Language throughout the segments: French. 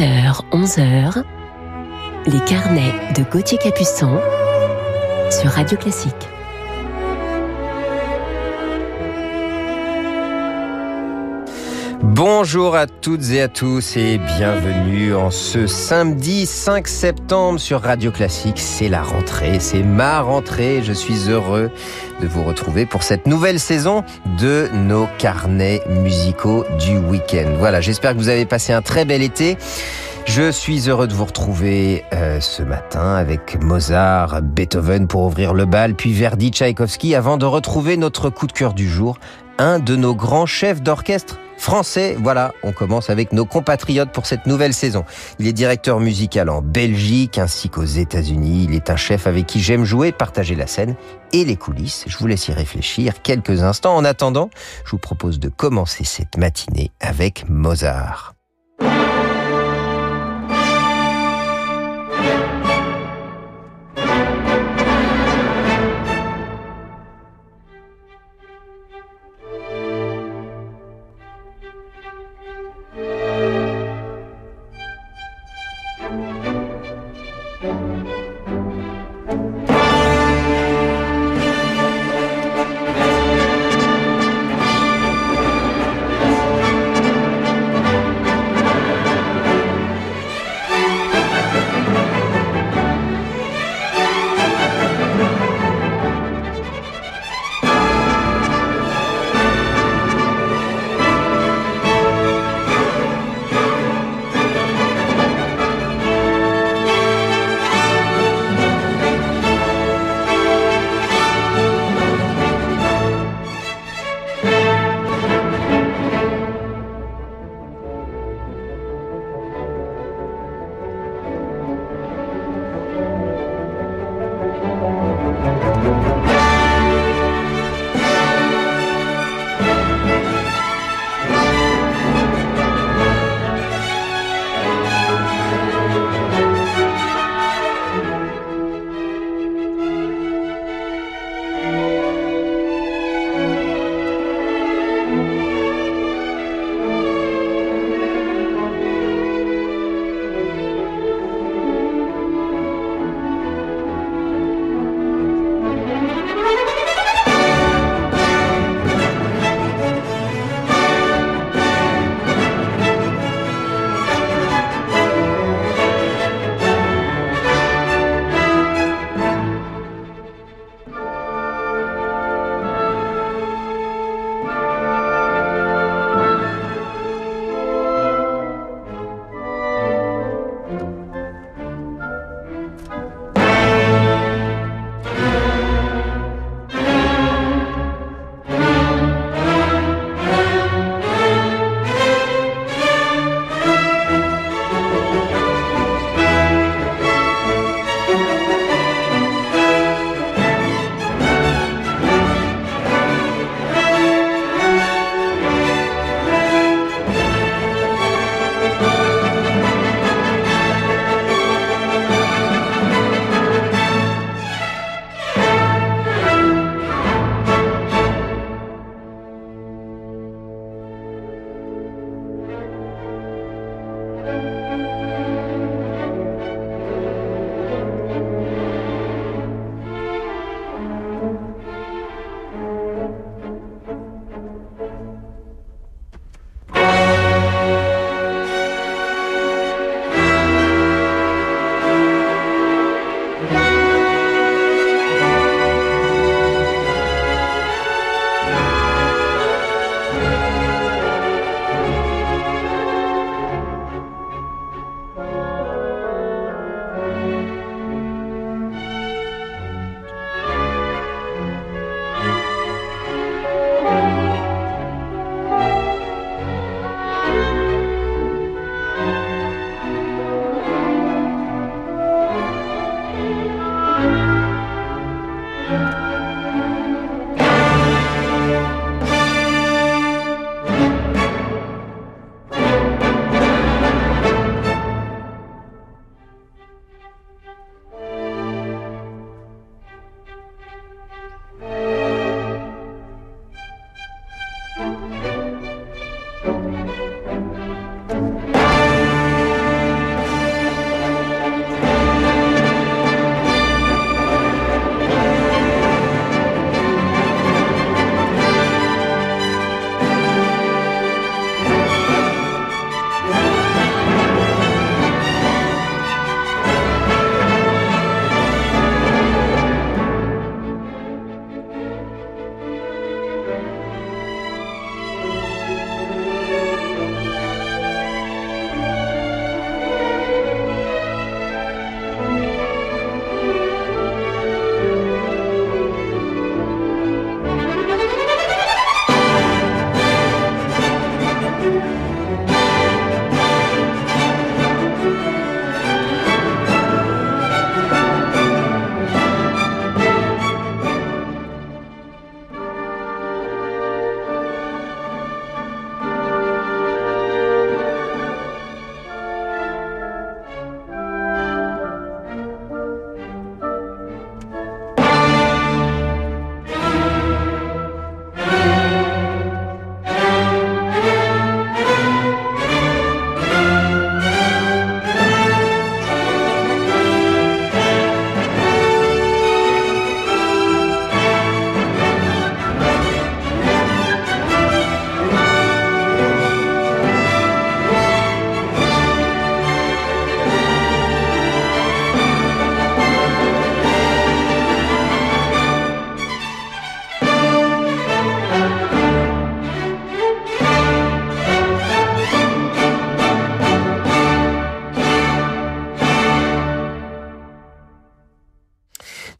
10h, 11h, les carnets de Gauthier Capuçon sur Radio Classique. Bonjour à toutes et à tous et bienvenue en ce samedi 5 septembre sur Radio Classique. C'est la rentrée, c'est ma rentrée. Je suis heureux de vous retrouver pour cette nouvelle saison de nos carnets musicaux du week-end. Voilà, j'espère que vous avez passé un très bel été. Je suis heureux de vous retrouver euh, ce matin avec Mozart, Beethoven pour ouvrir le bal, puis Verdi, Tchaïkovski, avant de retrouver notre coup de cœur du jour, un de nos grands chefs d'orchestre français. Voilà, on commence avec nos compatriotes pour cette nouvelle saison. Il est directeur musical en Belgique ainsi qu'aux États-Unis. Il est un chef avec qui j'aime jouer, partager la scène et les coulisses. Je vous laisse y réfléchir quelques instants. En attendant, je vous propose de commencer cette matinée avec Mozart.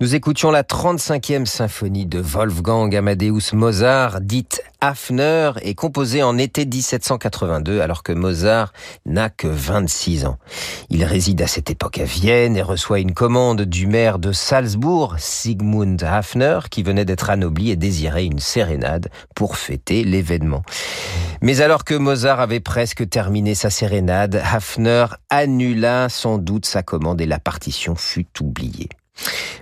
Nous écoutions la 35e symphonie de Wolfgang Amadeus Mozart, dite Hafner, et composée en été 1782 alors que Mozart n'a que 26 ans. Il réside à cette époque à Vienne et reçoit une commande du maire de Salzbourg, Sigmund Hafner, qui venait d'être anobli et désirait une sérénade pour fêter l'événement. Mais alors que Mozart avait presque terminé sa sérénade, Hafner annula sans doute sa commande et la partition fut oubliée.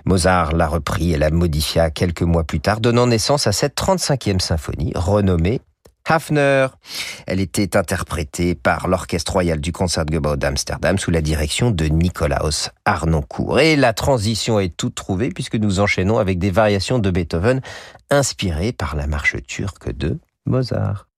Mozart l'a repris et la modifia quelques mois plus tard, donnant naissance à cette 35e symphonie, renommée Hafner. Elle était interprétée par l'Orchestre Royal du Concertgebouw d'Amsterdam sous la direction de Nicolaus Arnoncourt. Et la transition est toute trouvée puisque nous enchaînons avec des variations de Beethoven inspirées par la marche turque de Mozart.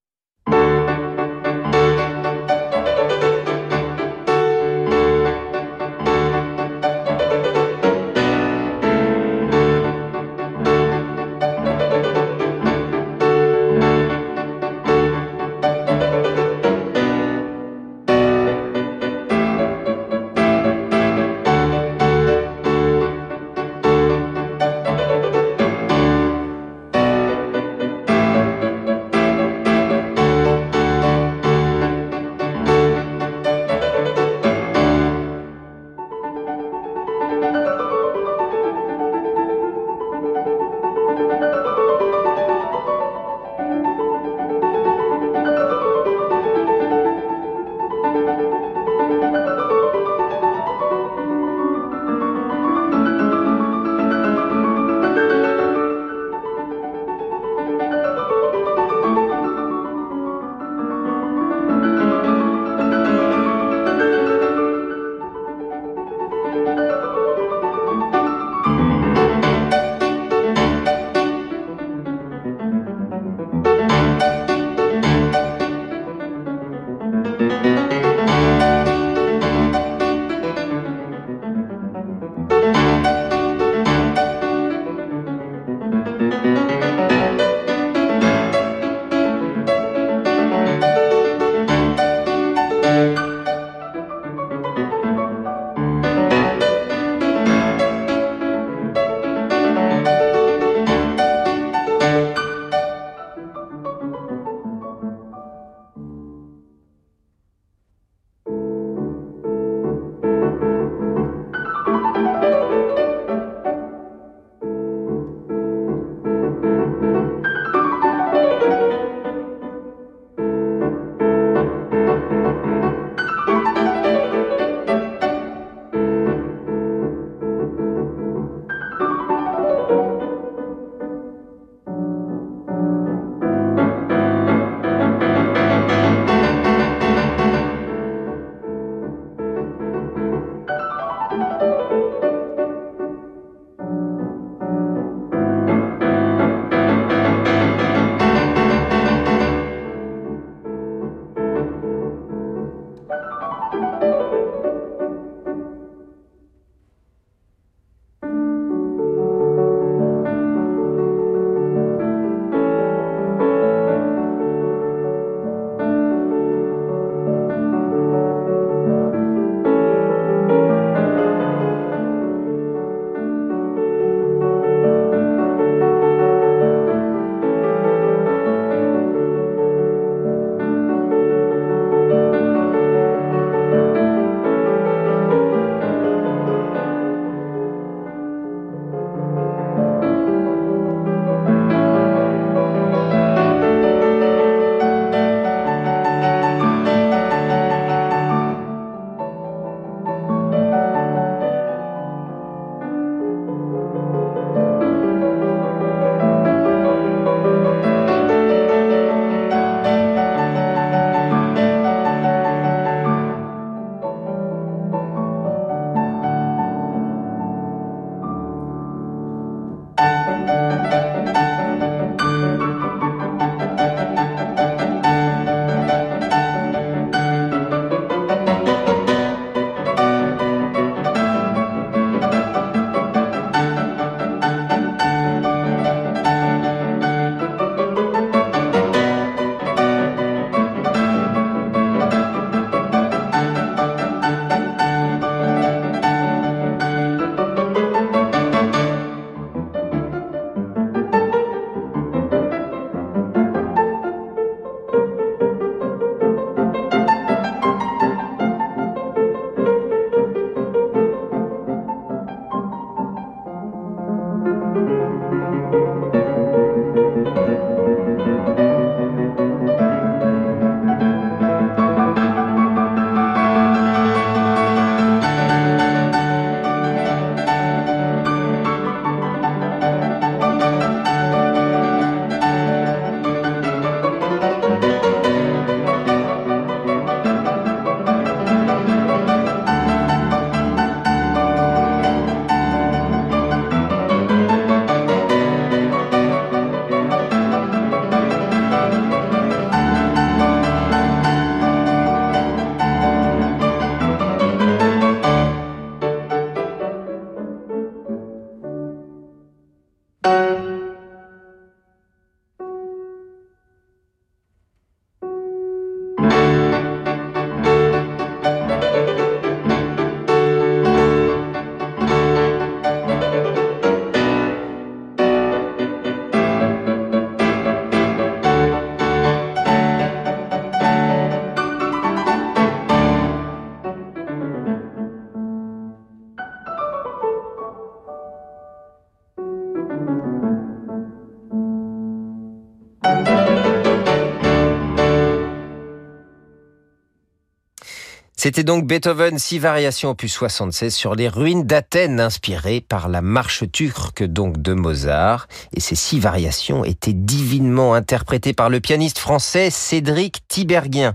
C'était donc Beethoven 6 variations opus 76 sur les ruines d'Athènes inspirées par la marche turque donc de Mozart et ces six variations étaient divinement interprétées par le pianiste français Cédric Tiberghien.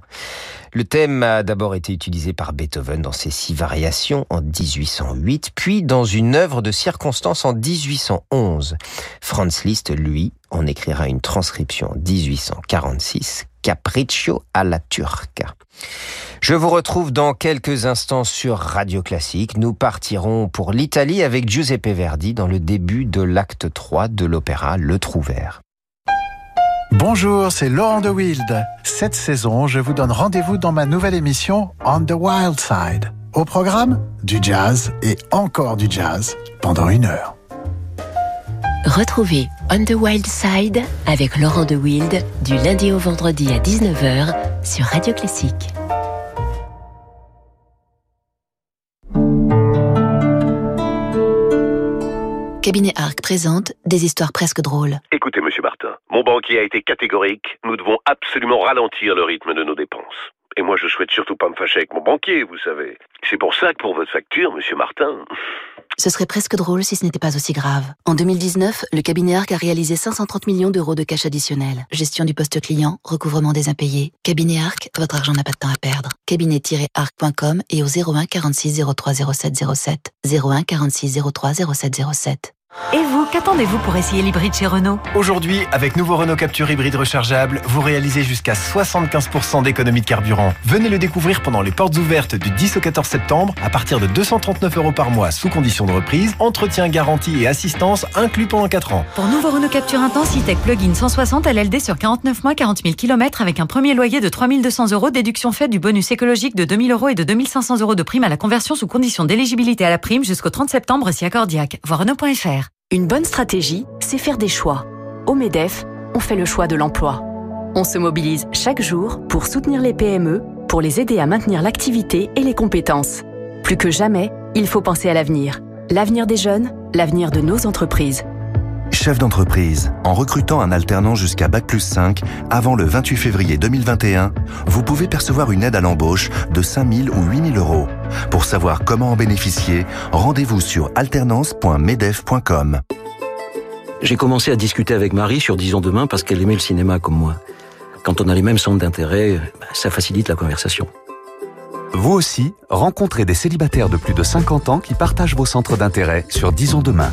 Le thème a d'abord été utilisé par Beethoven dans ses six variations en 1808, puis dans une œuvre de circonstance en 1811. Franz Liszt, lui, en écrira une transcription en 1846, Capriccio alla turca. Je vous retrouve dans quelques instants sur Radio Classique. Nous partirons pour l'Italie avec Giuseppe Verdi dans le début de l'acte 3 de l'opéra Le Trouvert. Bonjour, c'est Laurent de Wild. Cette saison, je vous donne rendez-vous dans ma nouvelle émission On the Wild Side. Au programme, du jazz et encore du jazz pendant une heure. Retrouvez On the Wild Side avec Laurent de Wild du lundi au vendredi à 19h sur Radio Classique. Cabinet Arc présente des histoires presque drôles. Écoutez, monsieur Martin, mon banquier a été catégorique. Nous devons absolument ralentir le rythme de nos dépenses. Et moi, je souhaite surtout pas me fâcher avec mon banquier, vous savez. C'est pour ça que pour votre facture, monsieur Martin. Ce serait presque drôle si ce n'était pas aussi grave. En 2019, le cabinet ARC a réalisé 530 millions d'euros de cash additionnel. Gestion du poste client, recouvrement des impayés. Cabinet ARC, votre argent n'a pas de temps à perdre. Cabinet-arc.com et au 01 46 03 07 07. 01 46 03 07 07. Et vous, qu'attendez-vous pour essayer l'hybride chez Renault Aujourd'hui, avec nouveau Renault Capture hybride rechargeable, vous réalisez jusqu'à 75% d'économie de carburant. Venez le découvrir pendant les portes ouvertes du 10 au 14 septembre à partir de 239 euros par mois sous condition de reprise, entretien, garantie et assistance inclus pendant 4 ans. Pour nouveau Renault Capture Intense E-Tech Plug-in 160 LLD sur 49 mois, 40 000 km avec un premier loyer de 3200 euros, déduction faite du bonus écologique de 2000 euros et de 2500 euros de prime à la conversion sous condition d'éligibilité à la prime jusqu'au 30 septembre si accordiaque. Voir Renault.fr. Une bonne stratégie, c'est faire des choix. Au MEDEF, on fait le choix de l'emploi. On se mobilise chaque jour pour soutenir les PME, pour les aider à maintenir l'activité et les compétences. Plus que jamais, il faut penser à l'avenir. L'avenir des jeunes, l'avenir de nos entreprises. Chef d'entreprise, en recrutant un alternant jusqu'à Bac plus 5 avant le 28 février 2021, vous pouvez percevoir une aide à l'embauche de 5 000 ou 8 000 euros. Pour savoir comment en bénéficier, rendez-vous sur alternance.medef.com. J'ai commencé à discuter avec Marie sur Disons Demain parce qu'elle aimait le cinéma comme moi. Quand on a les mêmes centres d'intérêt, ça facilite la conversation. Vous aussi, rencontrez des célibataires de plus de 50 ans qui partagent vos centres d'intérêt sur Disons Demain.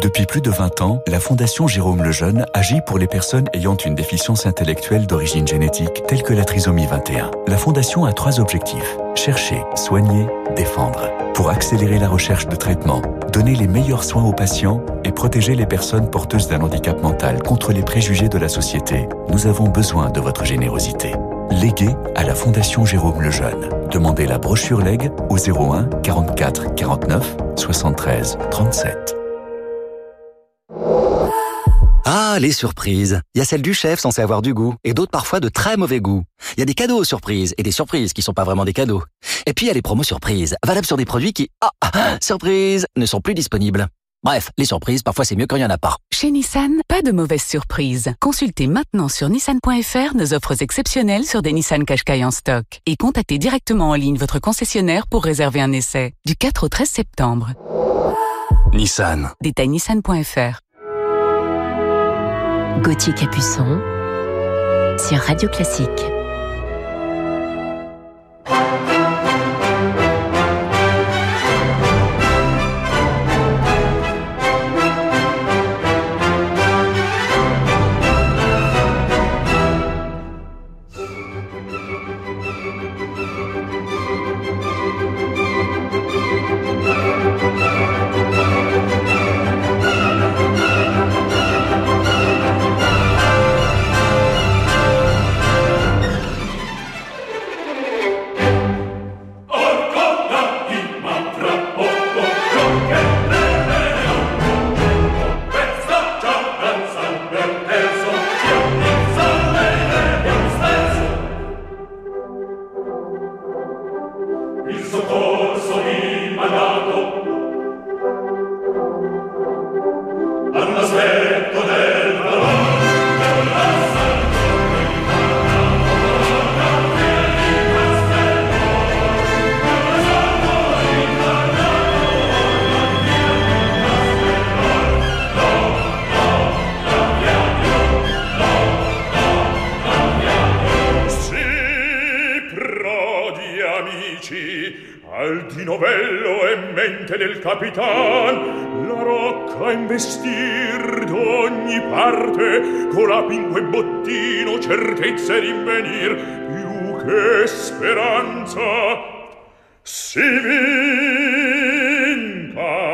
Depuis plus de 20 ans, la Fondation Jérôme Lejeune agit pour les personnes ayant une déficience intellectuelle d'origine génétique telle que la trisomie 21. La Fondation a trois objectifs. Chercher, soigner, défendre. Pour accélérer la recherche de traitement, donner les meilleurs soins aux patients et protéger les personnes porteuses d'un handicap mental contre les préjugés de la société, nous avons besoin de votre générosité. Léguez à la Fondation Jérôme Lejeune. Demandez la brochure Leg au 01 44 49 73 37. Ah, les surprises. Il y a celles du chef censé avoir du goût, et d'autres parfois de très mauvais goût. Il y a des cadeaux surprises, et des surprises qui sont pas vraiment des cadeaux. Et puis il y a les promos surprises, valables sur des produits qui, ah, ah surprise, ne sont plus disponibles. Bref, les surprises, parfois c'est mieux quand il n'y en a pas. Chez Nissan, pas de mauvaises surprises. Consultez maintenant sur nissan.fr nos offres exceptionnelles sur des Nissan Qashqai en stock. Et contactez directement en ligne votre concessionnaire pour réserver un essai. Du 4 au 13 septembre. Nissan. Détail nissan.fr. Gauthier Capuçon sur Radio Classique. più certezze d'invenir più che speranza. Si vinca.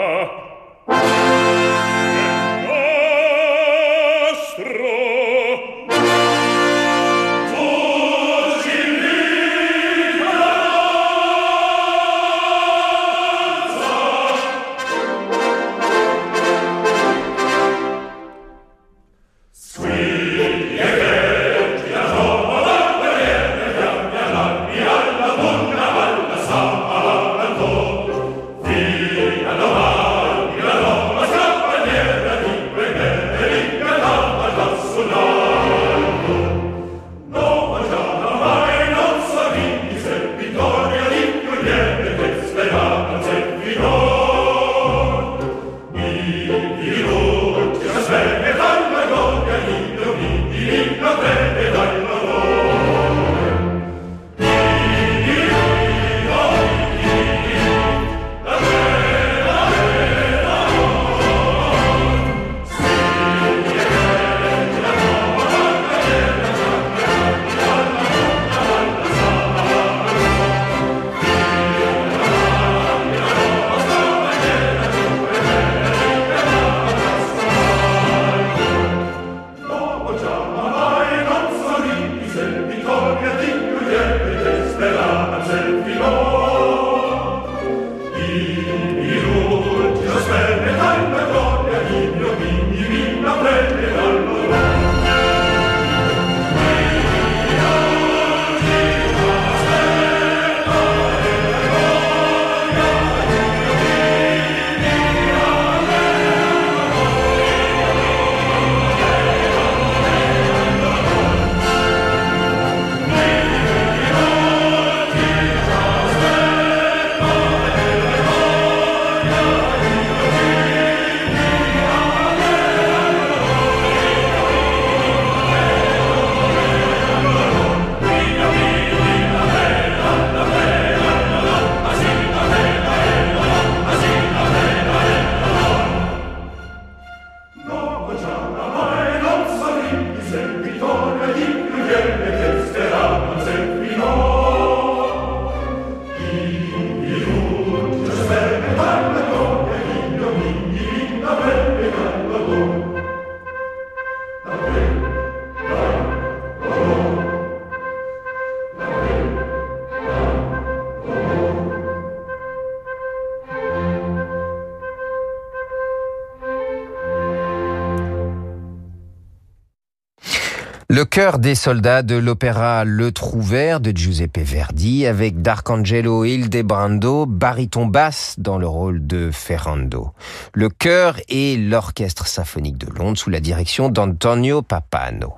Le chœur des soldats de l'opéra Le Trouvert de Giuseppe Verdi avec D'Arcangelo Hildebrando, baryton basse dans le rôle de Ferrando. Le chœur et l'orchestre symphonique de Londres sous la direction d'Antonio Papano.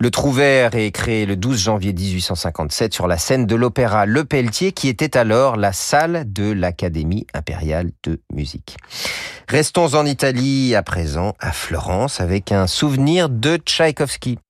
Le Trouvert est créé le 12 janvier 1857 sur la scène de l'opéra Le Pelletier qui était alors la salle de l'Académie impériale de musique. Restons en Italie à présent, à Florence, avec un souvenir de Tchaïkovski.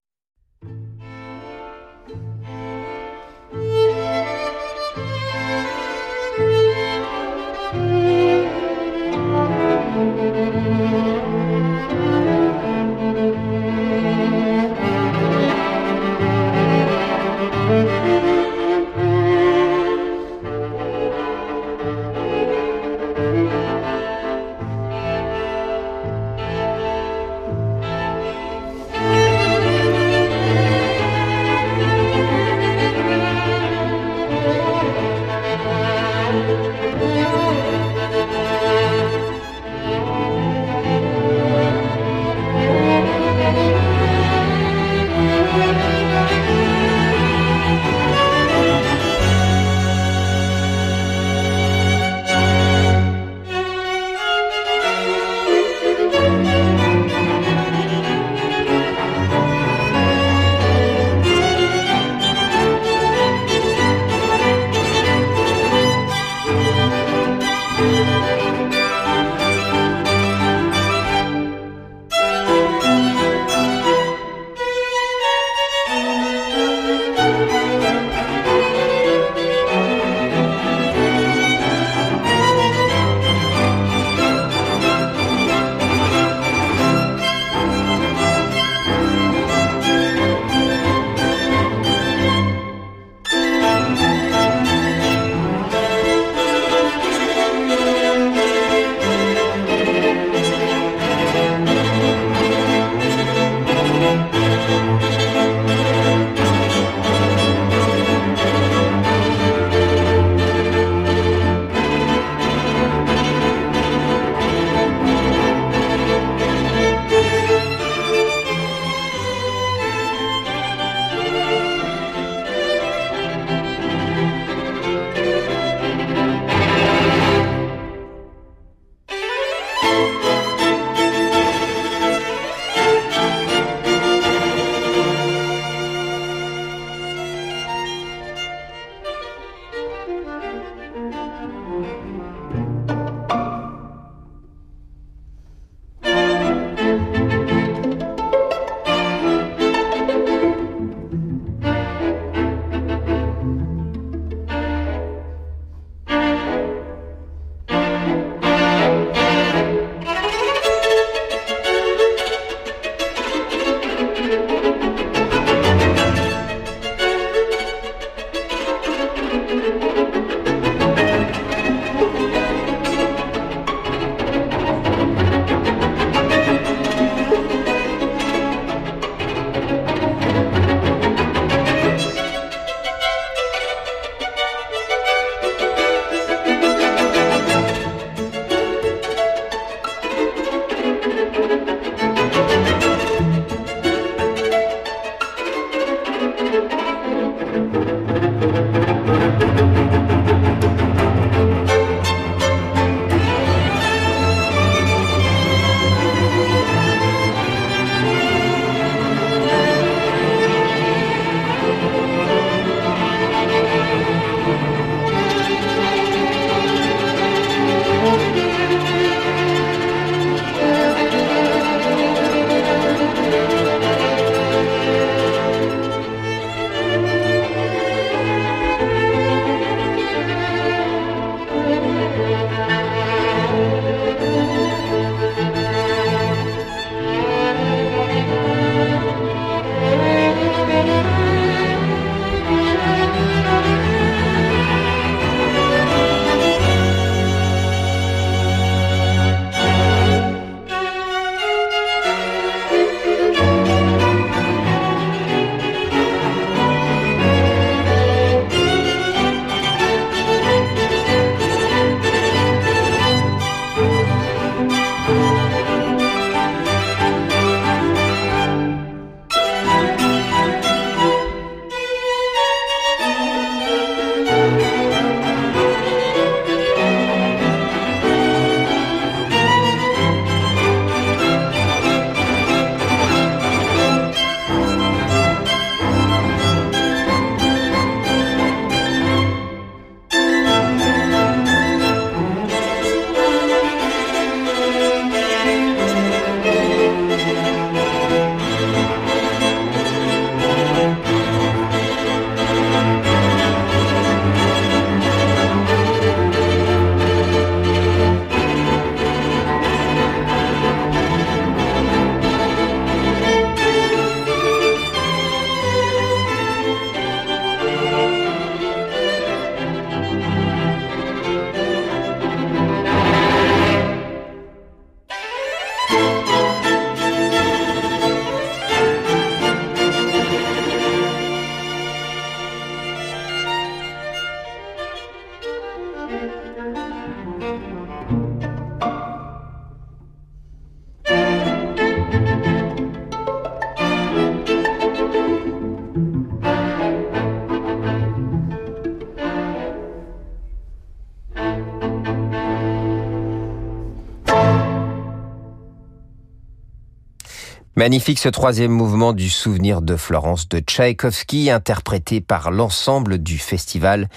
Magnifique ce troisième mouvement du souvenir de Florence de Tchaïkovski, interprété par l'ensemble du festival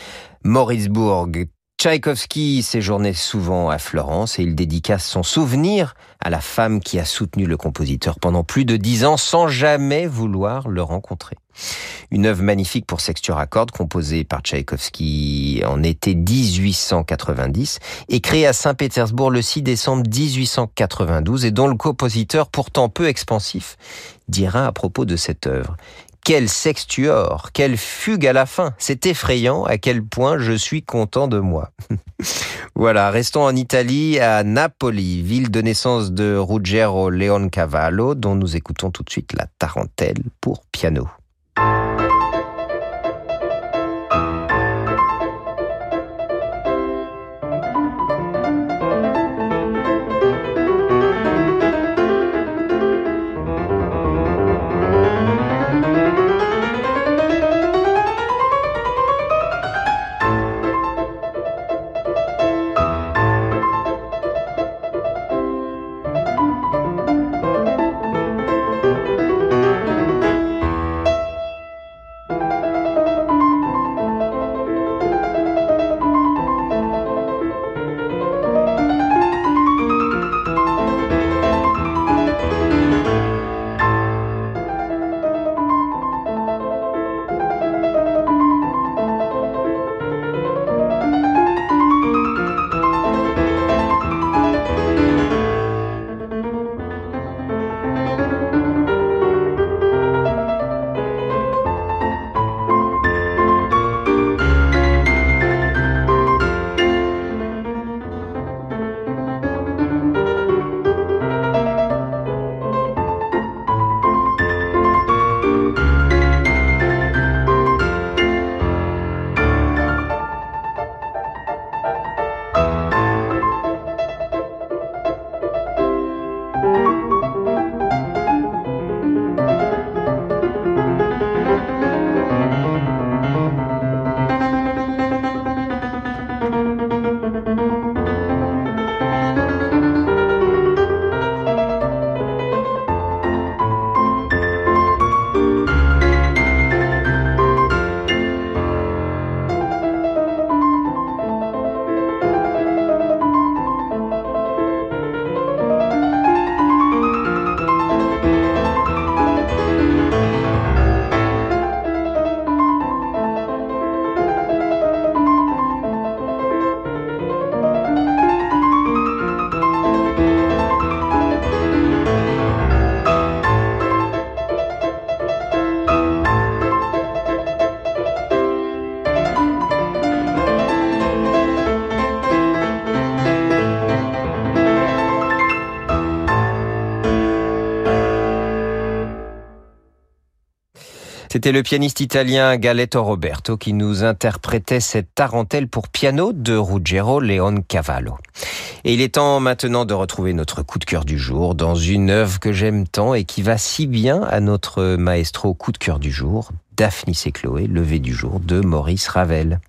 Mauritzburg. Tchaïkovski séjournait souvent à Florence et il dédicace son souvenir à la femme qui a soutenu le compositeur pendant plus de dix ans sans jamais vouloir le rencontrer. Une œuvre magnifique pour sexture à cordes composée par Tchaïkovski en été 1890 et créée à Saint-Pétersbourg le 6 décembre 1892 et dont le compositeur pourtant peu expansif dira à propos de cette œuvre quel sextuor, quelle fugue à la fin. C'est effrayant à quel point je suis content de moi. voilà, restons en Italie, à Napoli, ville de naissance de Ruggero Leoncavallo, dont nous écoutons tout de suite la tarentelle pour piano. C'était le pianiste italien Galetto Roberto qui nous interprétait cette tarentelle pour piano de Ruggero Leoncavallo. Et il est temps maintenant de retrouver notre coup de cœur du jour dans une œuvre que j'aime tant et qui va si bien à notre maestro coup de cœur du jour, Daphnis et Chloé, levé du jour de Maurice Ravel.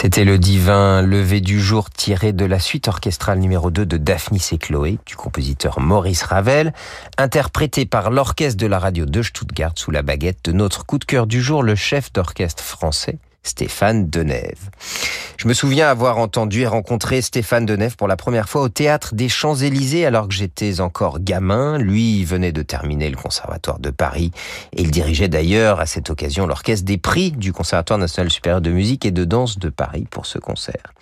C'était le divin lever du jour tiré de la suite orchestrale numéro 2 de Daphnis et Chloé du compositeur Maurice Ravel, interprété par l'orchestre de la radio de Stuttgart sous la baguette de notre coup de cœur du jour, le chef d'orchestre français Stéphane Denève. Je me souviens avoir entendu et rencontré Stéphane Denève pour la première fois au théâtre des Champs-Élysées alors que j'étais encore gamin. Lui venait de terminer le conservatoire de Paris et il dirigeait d'ailleurs à cette occasion l'orchestre des prix du Conservatoire national supérieur de musique et de danse de Paris pour ce concert.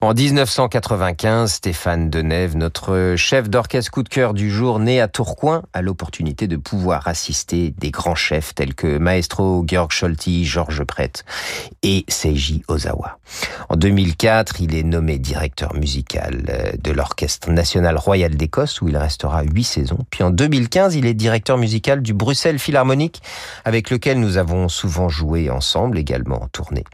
En 1995, Stéphane Denève, notre chef d'orchestre coup de cœur du jour, né à Tourcoing, a l'opportunité de pouvoir assister des grands chefs tels que Maestro Georg Scholti, Georges Prête et Seiji Ozawa. En 2004, il est nommé directeur musical euh, de l'Orchestre national royal d'Écosse où il restera huit saisons. Puis en 2015, il est directeur musical du Bruxelles Philharmonique avec lequel nous avons souvent joué ensemble, également en tournée.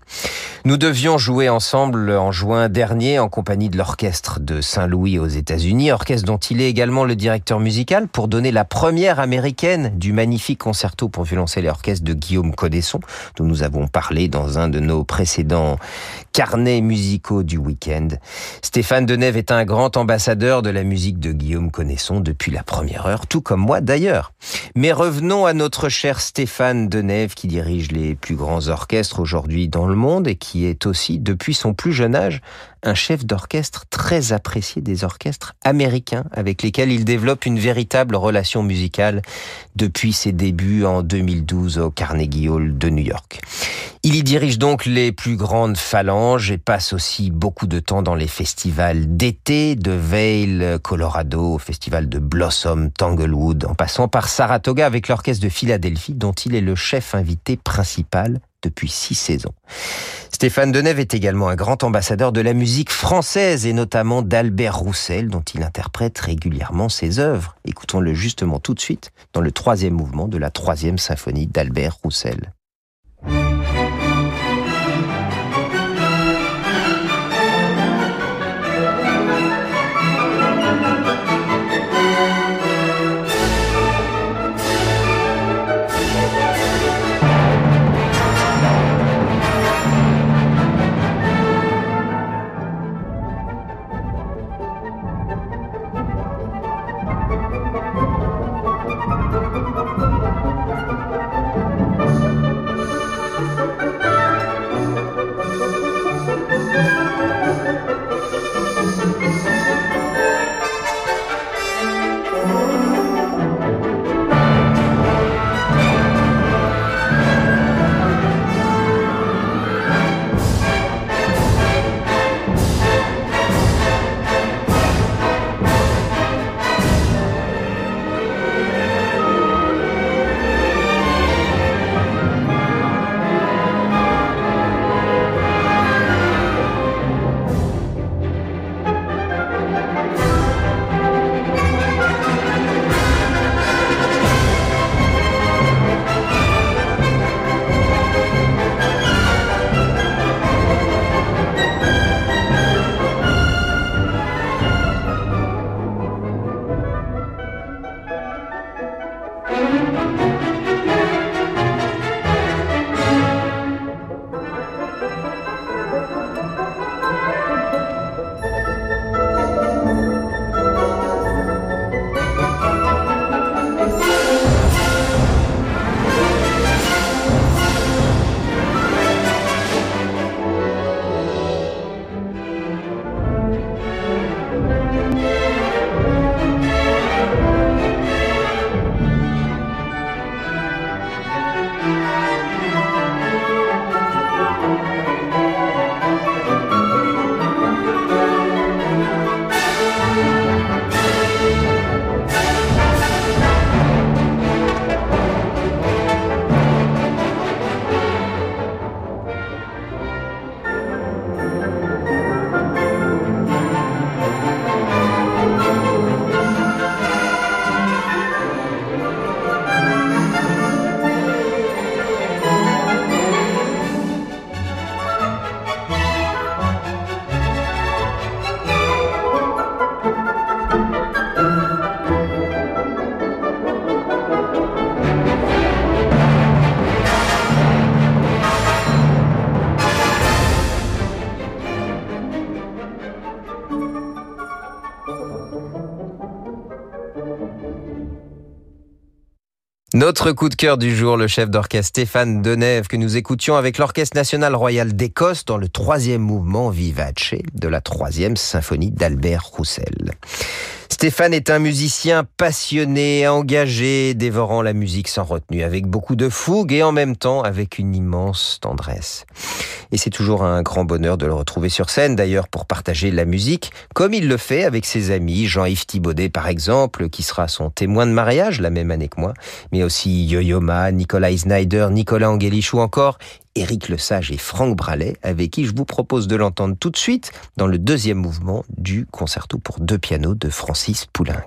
Nous devions jouer ensemble en juin dernier en compagnie de l'Orchestre de Saint-Louis aux États-Unis, orchestre dont il est également le directeur musical pour donner la première américaine du magnifique concerto pour violoncelle et orchestre de Guillaume Codesson dont nous avons parlé dans un de nos précédents carnets musicaux du week-end. Stéphane Denève est un grand ambassadeur de la musique de Guillaume Connaisson depuis la première heure, tout comme moi d'ailleurs. Mais revenons à notre cher Stéphane Denève qui dirige les plus grands orchestres aujourd'hui dans le monde et qui est aussi, depuis son plus jeune âge, un chef d'orchestre très apprécié des orchestres américains avec lesquels il développe une véritable relation musicale depuis ses débuts en 2012 au Carnegie Hall de New York. Il y dirige donc les plus grandes phalanges et passe aussi beaucoup de temps dans les festivals d'été de Vail, Colorado, au festival de Blossom, Tanglewood, en passant par Saratoga avec l'orchestre de Philadelphie dont il est le chef invité principal depuis six saisons. Stéphane Denève est également un grand ambassadeur de la musique française et notamment d'Albert Roussel dont il interprète régulièrement ses œuvres. Écoutons-le justement tout de suite dans le troisième mouvement de la troisième symphonie d'Albert Roussel. Notre coup de cœur du jour, le chef d'orchestre Stéphane Denève, que nous écoutions avec l'Orchestre national royal d'Écosse dans le troisième mouvement Vivace de la troisième symphonie d'Albert Roussel. Stéphane est un musicien passionné, engagé, dévorant la musique sans retenue, avec beaucoup de fougue et en même temps avec une immense tendresse. Et c'est toujours un grand bonheur de le retrouver sur scène, d'ailleurs, pour partager la musique, comme il le fait avec ses amis, Jean-Yves Thibaudet par exemple, qui sera son témoin de mariage la même année que moi, mais aussi Yo-Yo Ma, Nicolas Snyder, Nicolas Angelich ou encore Éric Lesage et Franck Bralet, avec qui je vous propose de l'entendre tout de suite dans le deuxième mouvement du concerto pour deux pianos de Francis Poulenc.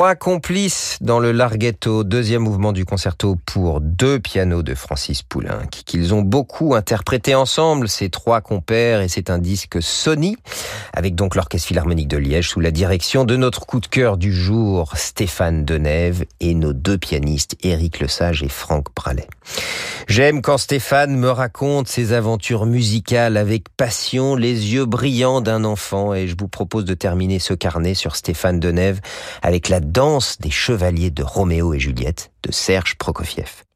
Trois complices dans le Larghetto, deuxième mouvement du concerto pour deux pianos de Francis Poulenc, qu'ils ont beaucoup interprété ensemble, ces trois compères, et c'est un disque Sony, avec donc l'Orchestre Philharmonique de Liège sous la direction de notre coup de cœur du jour, Stéphane Denève, et nos deux pianistes, Éric Lesage et Franck Bralet. J'aime quand Stéphane me raconte ses aventures musicales avec passion, les yeux brillants d'un enfant, et je vous propose de terminer ce carnet sur Stéphane Denève avec la danse des chevaliers de Roméo et Juliette de Serge Prokofiev.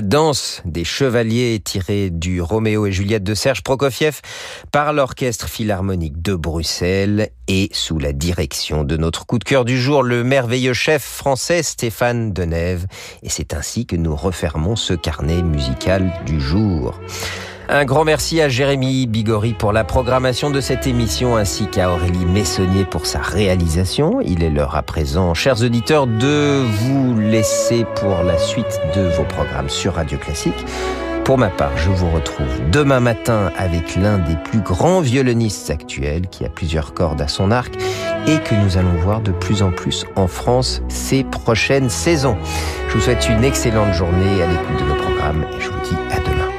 La danse des chevaliers tirée du Roméo et Juliette de Serge Prokofiev par l'Orchestre Philharmonique de Bruxelles et sous la direction de notre coup de cœur du jour, le merveilleux chef français Stéphane Denève. Et c'est ainsi que nous refermons ce carnet musical du jour. Un grand merci à Jérémy Bigori pour la programmation de cette émission ainsi qu'à Aurélie Messonnier pour sa réalisation. Il est l'heure à présent, chers auditeurs, de vous laisser pour la suite de vos programmes sur Radio Classique. Pour ma part, je vous retrouve demain matin avec l'un des plus grands violonistes actuels qui a plusieurs cordes à son arc et que nous allons voir de plus en plus en France ces prochaines saisons. Je vous souhaite une excellente journée à l'écoute de nos programmes et je vous dis à demain.